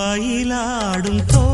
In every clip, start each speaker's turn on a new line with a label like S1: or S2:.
S1: மயிலாடும் தோ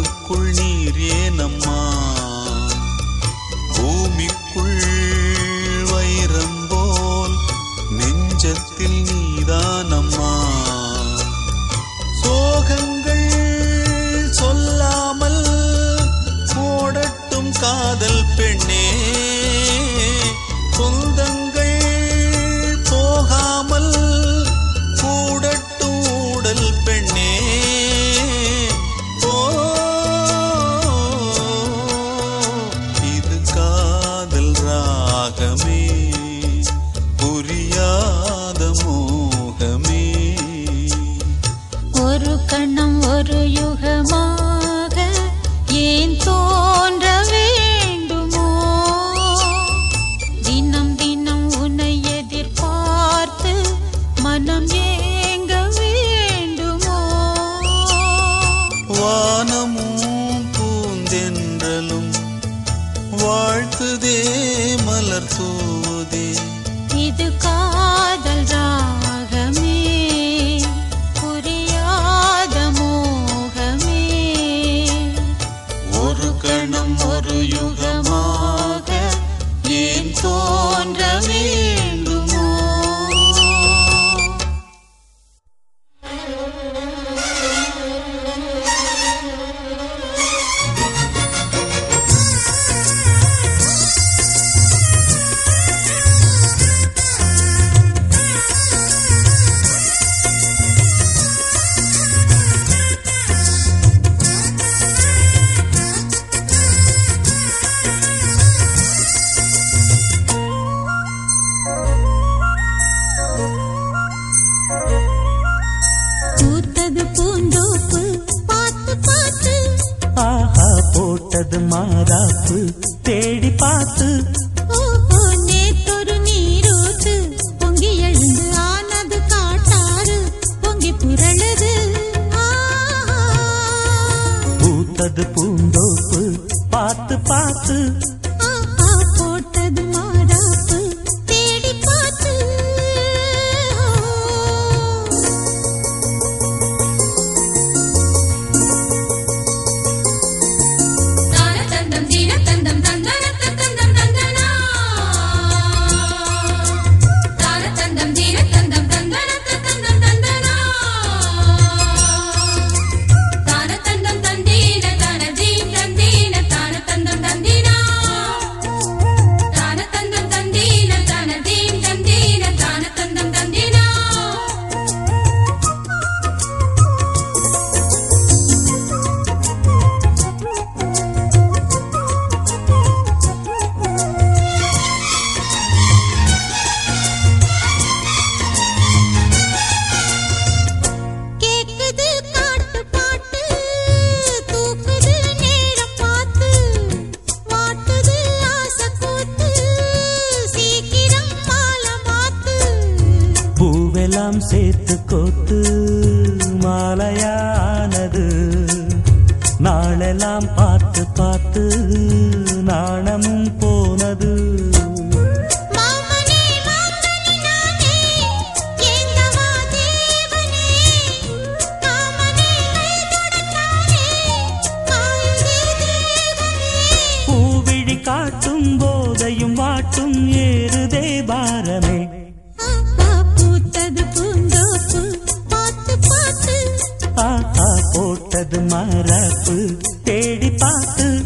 S1: பூமிக்குள் நீரேனம்மா பூமிக்குள் வைரம் போல்
S2: நெஞ்சத்தில் நீதான்
S3: வந்தது மாதாப்பு தேடி
S1: பார்த்து மனதாரமே
S2: பூத்தது பூந்தோப்பு. பார்த்து பார்த்து.
S1: ஆ போட்டது
S2: மரப்பு. தேடி பார்த்து.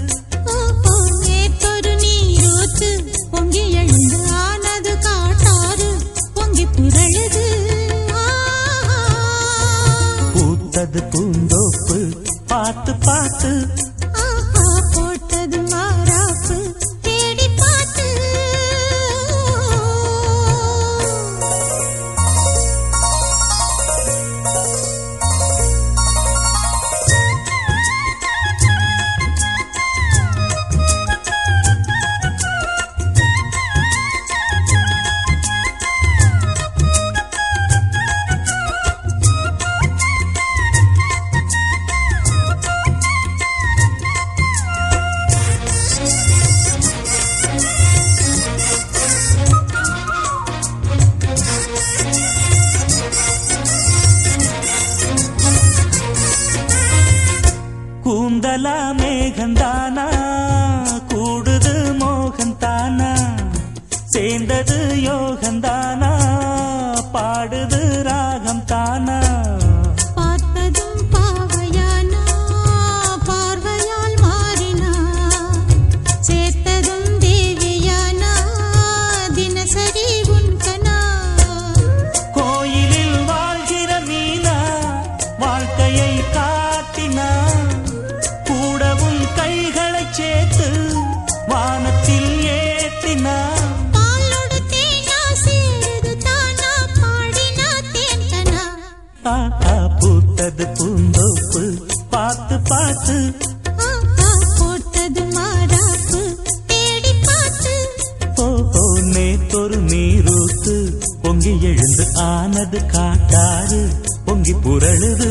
S2: காட்டாது காட்டாது பொங்கி புரளுது.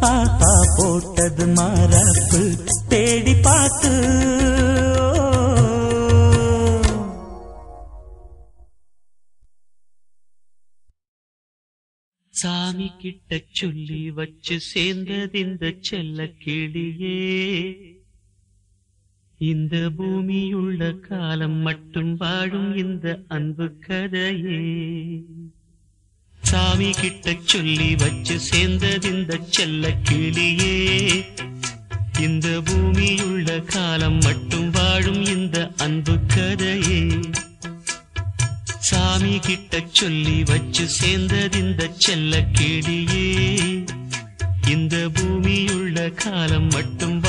S2: ஆத்தா போட்டது மரப்பு தேடி பார்த்து. சாமி கிட்ட சொல்லி வச்சு சேர்ந்தது இந்த செல்ல கிளியே. இந்த பூமியுள்ள காலம் மட்டும் வாழும் இந்த அன்பு கதையே. சாமி கிட்ட சொல்லி வச்சு சேர்ந்தது இந்த செல்ல கிளியே. இந்த பூமியுள்ள காலம் மட்டும் வாழும் இந்த அன்பு கதையே. சாமி கிட்ட சொல்லி வச்சு சேர்ந்தது இந்த செல்ல கிளியே. இந்த பூமியுள்ள காலம் மட்டும்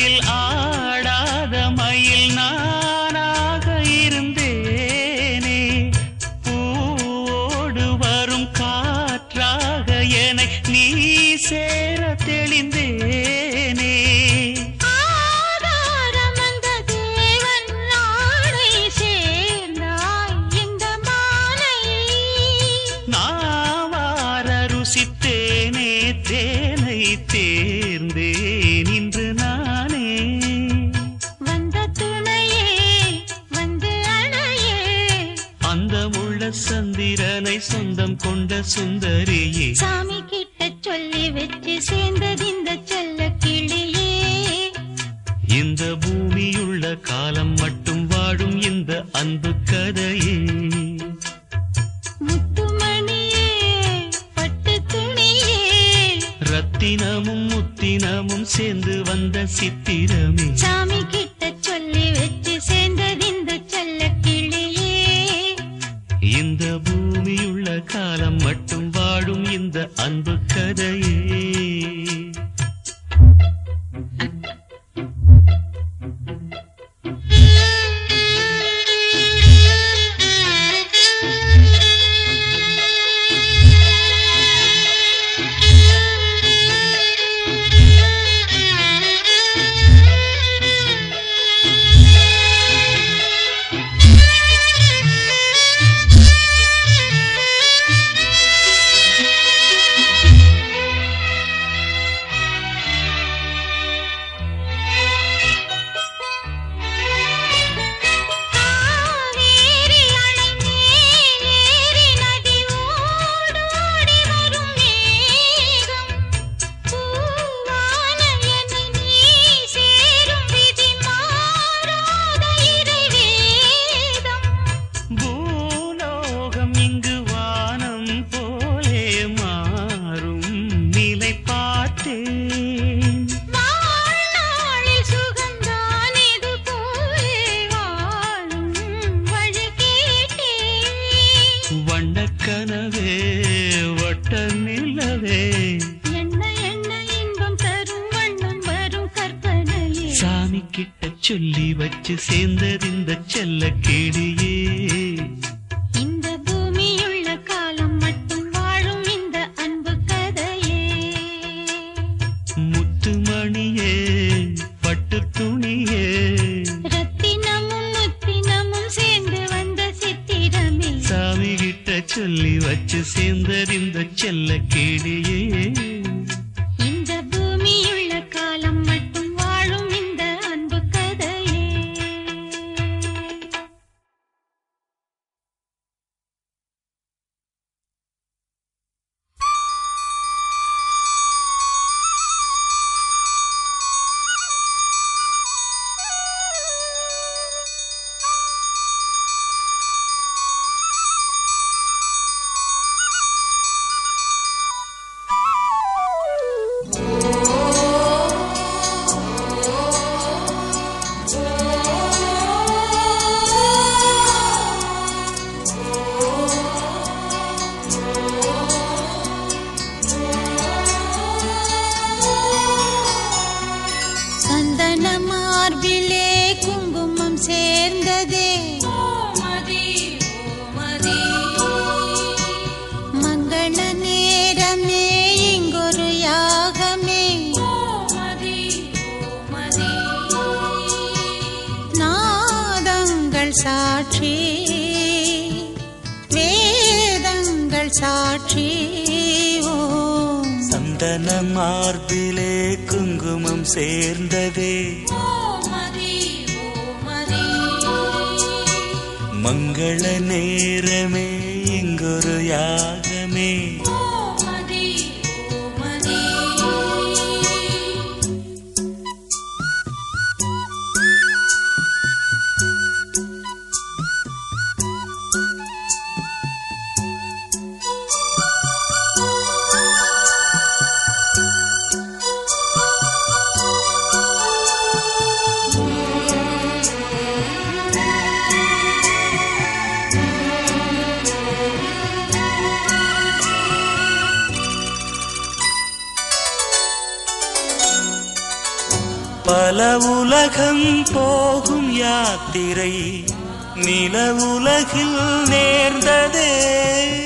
S2: கோயில்
S4: சேர்ந்ததே.
S1: மங்கள நேரமே இங்கொரு யாகமே. நாதங்கள் சாட்சி வேதங்கள் சாட்சி
S2: சந்தன மார்பிலே குங்குமம் சேர்ந்ததே.
S5: ವೇಳನೆ
S2: பல உலகம் போகும் யாத்திரை நில உலகில் நேர்ந்ததே.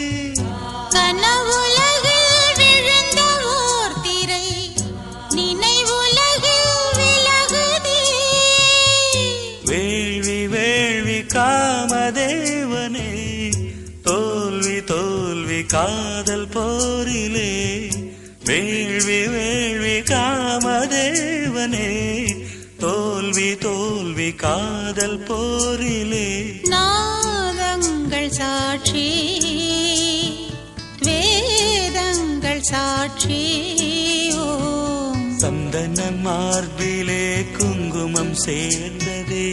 S2: காதல் போரிலே
S1: நாதங்கள் சாட்சி வேதங்கள் சாட்சி
S2: சந்தன மார்பிலே குங்குமம் சேர்ந்ததே.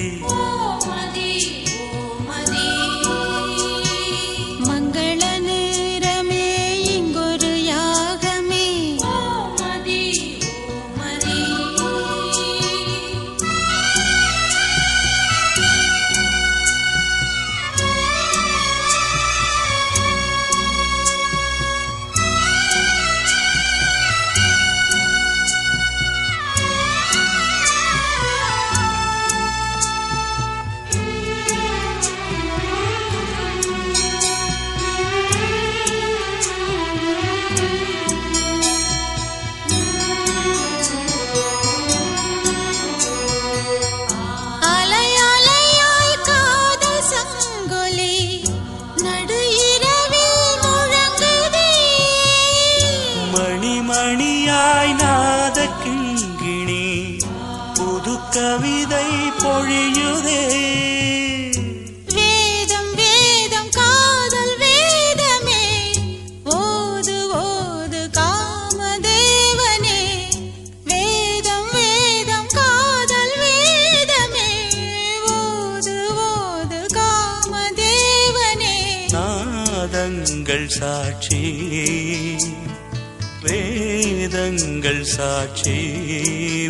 S2: எங்கள் சாட்சி.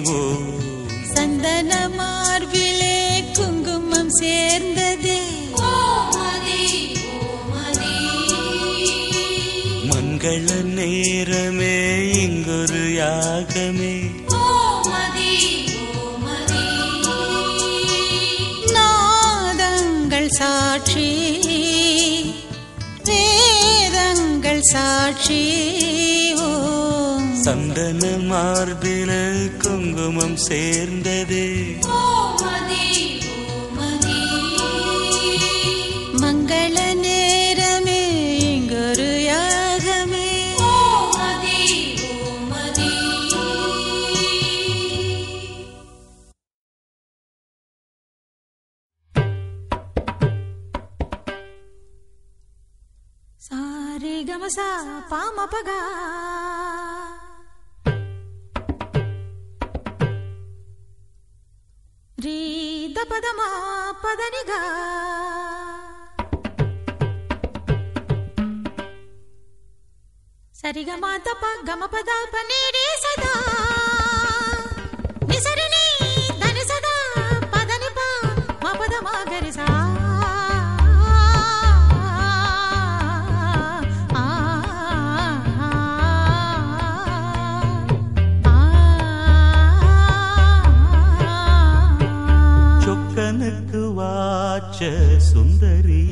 S2: ஓ.
S1: சந்தன மார்பிலே குங்குமம் சேர்ந்ததே.
S2: மங்கள நேரமே இங்கொரு யாகமே.
S5: நாதங்கள்
S1: சாட்சி. வேதங்கள் சாட்சி. ஓ
S2: சந்தன மார்பில குங்குமம் சேர்ந்தது.
S1: மங்கள நேரமே இங்கொரு யாகமே. சாரி கமசா பாமபகா
S2: పదమా
S1: పదనిగా. సరిగా మా తప గమ పద పనేరే సదా. నిసరిని
S2: ధని సదా. పదని పా మా పదమా గరిసా सुंदरी।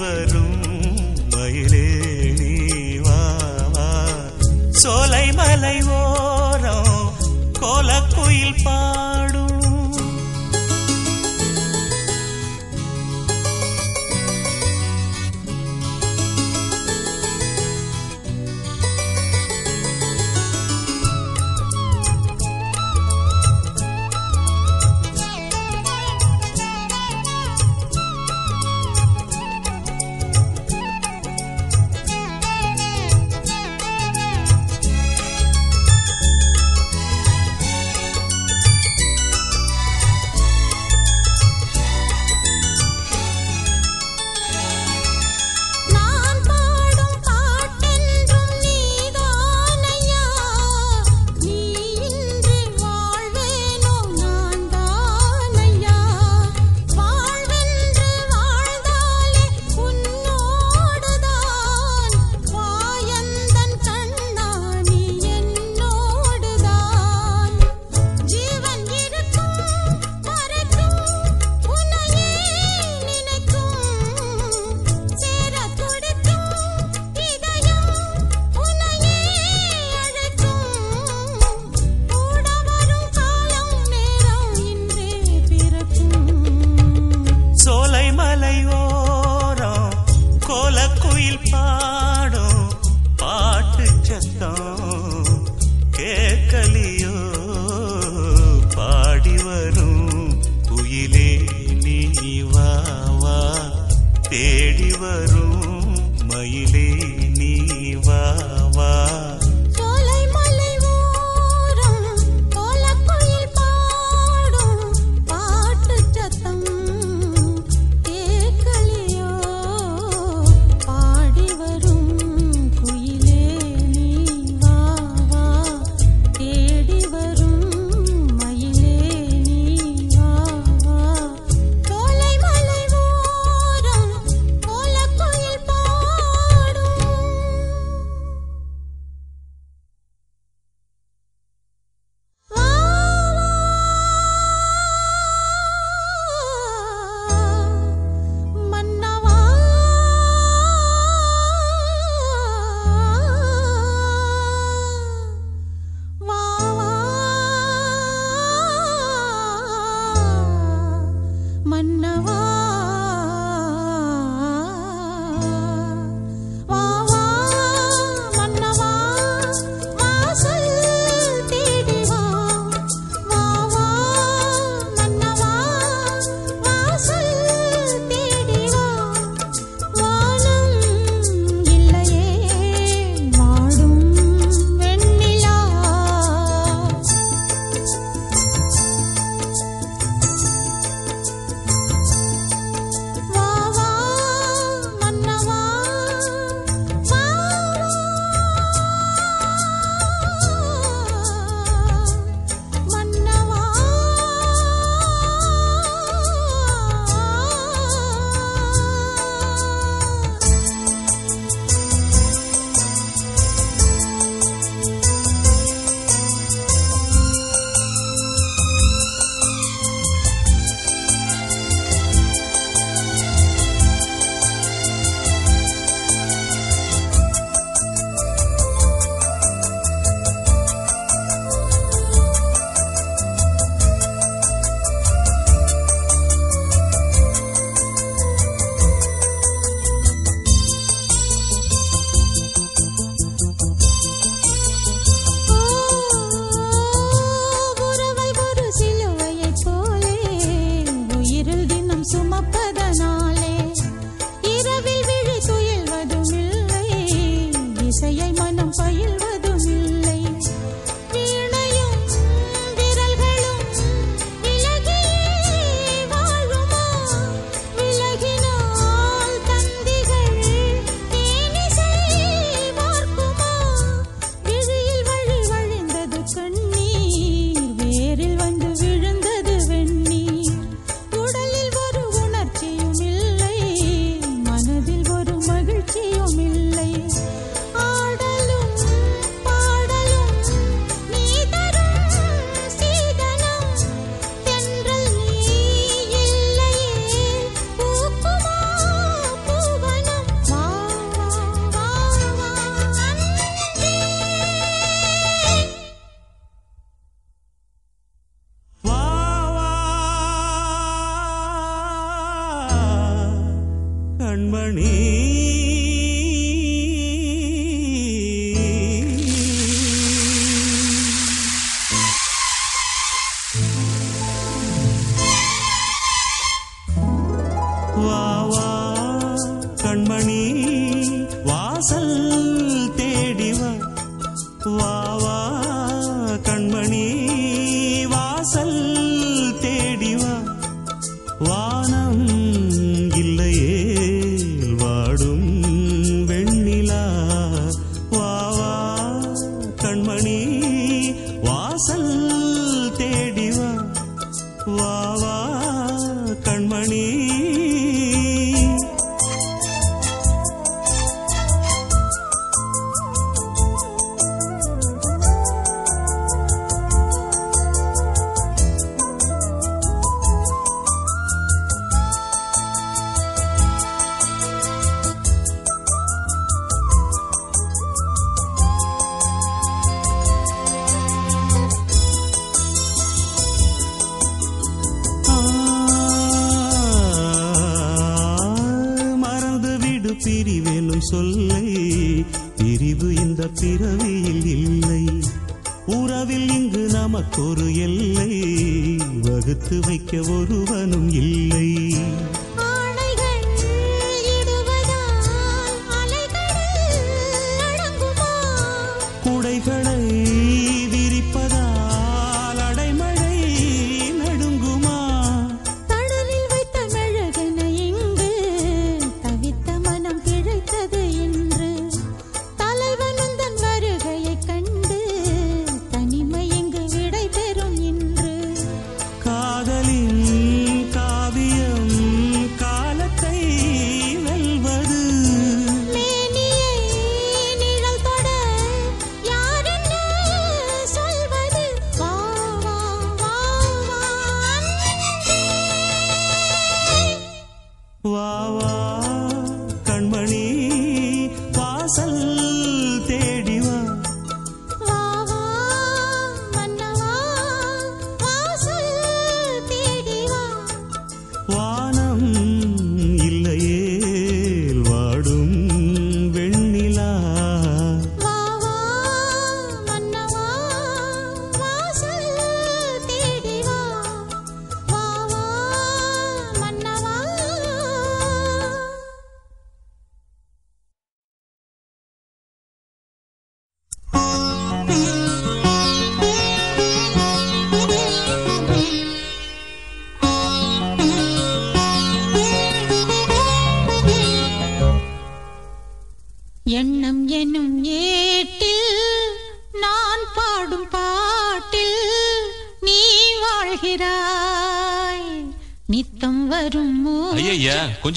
S2: வரும் மயிலே சோலை மலை ஓரம் கோலக்குயில்
S1: பா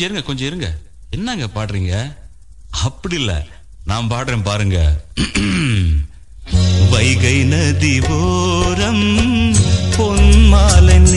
S1: கொஞ்சம் இருங்க கொஞ்சம் இருங்க. என்னங்க பாடுறீங்க? அப்படி இல்ல. நான் பாடுறேன் பாருங்க.
S2: வைகை நதி ஓரம்
S1: பொன்மாலன்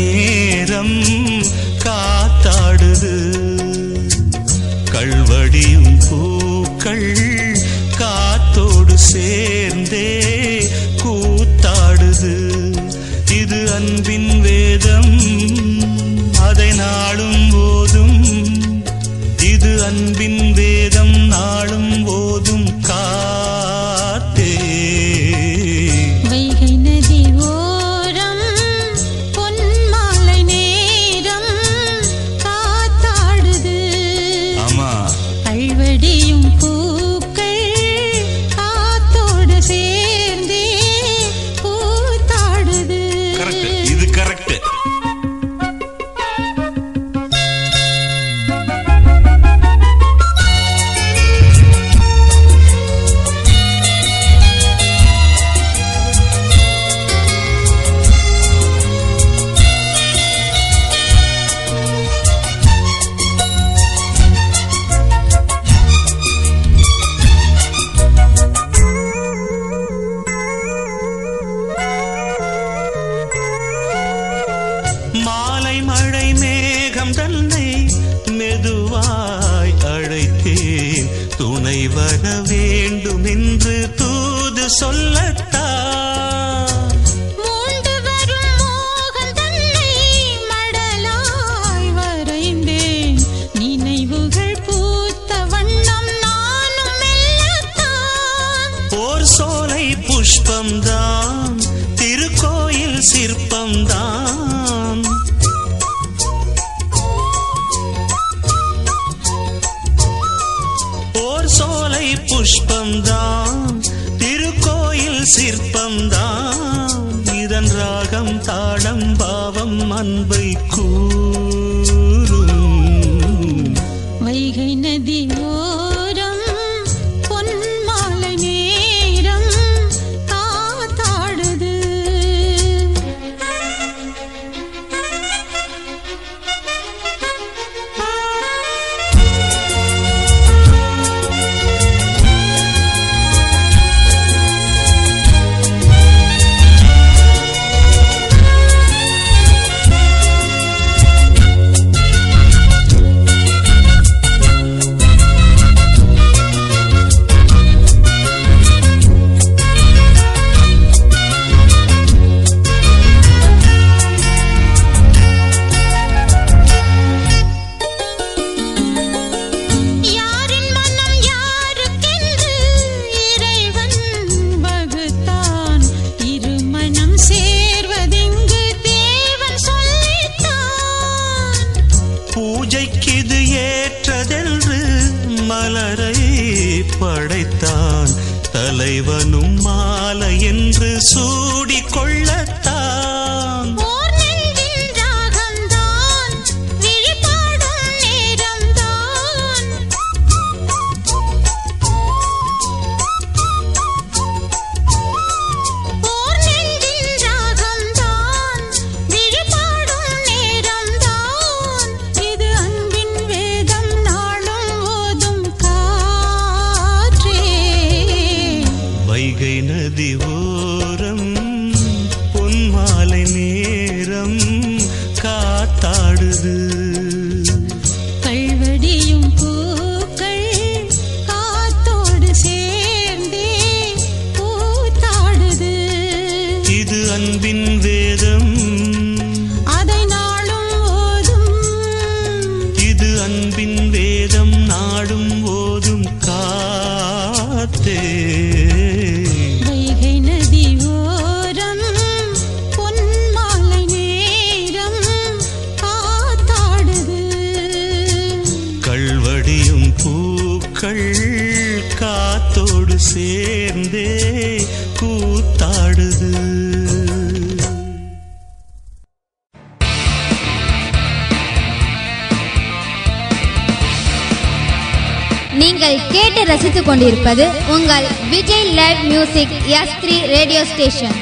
S1: கேட்டு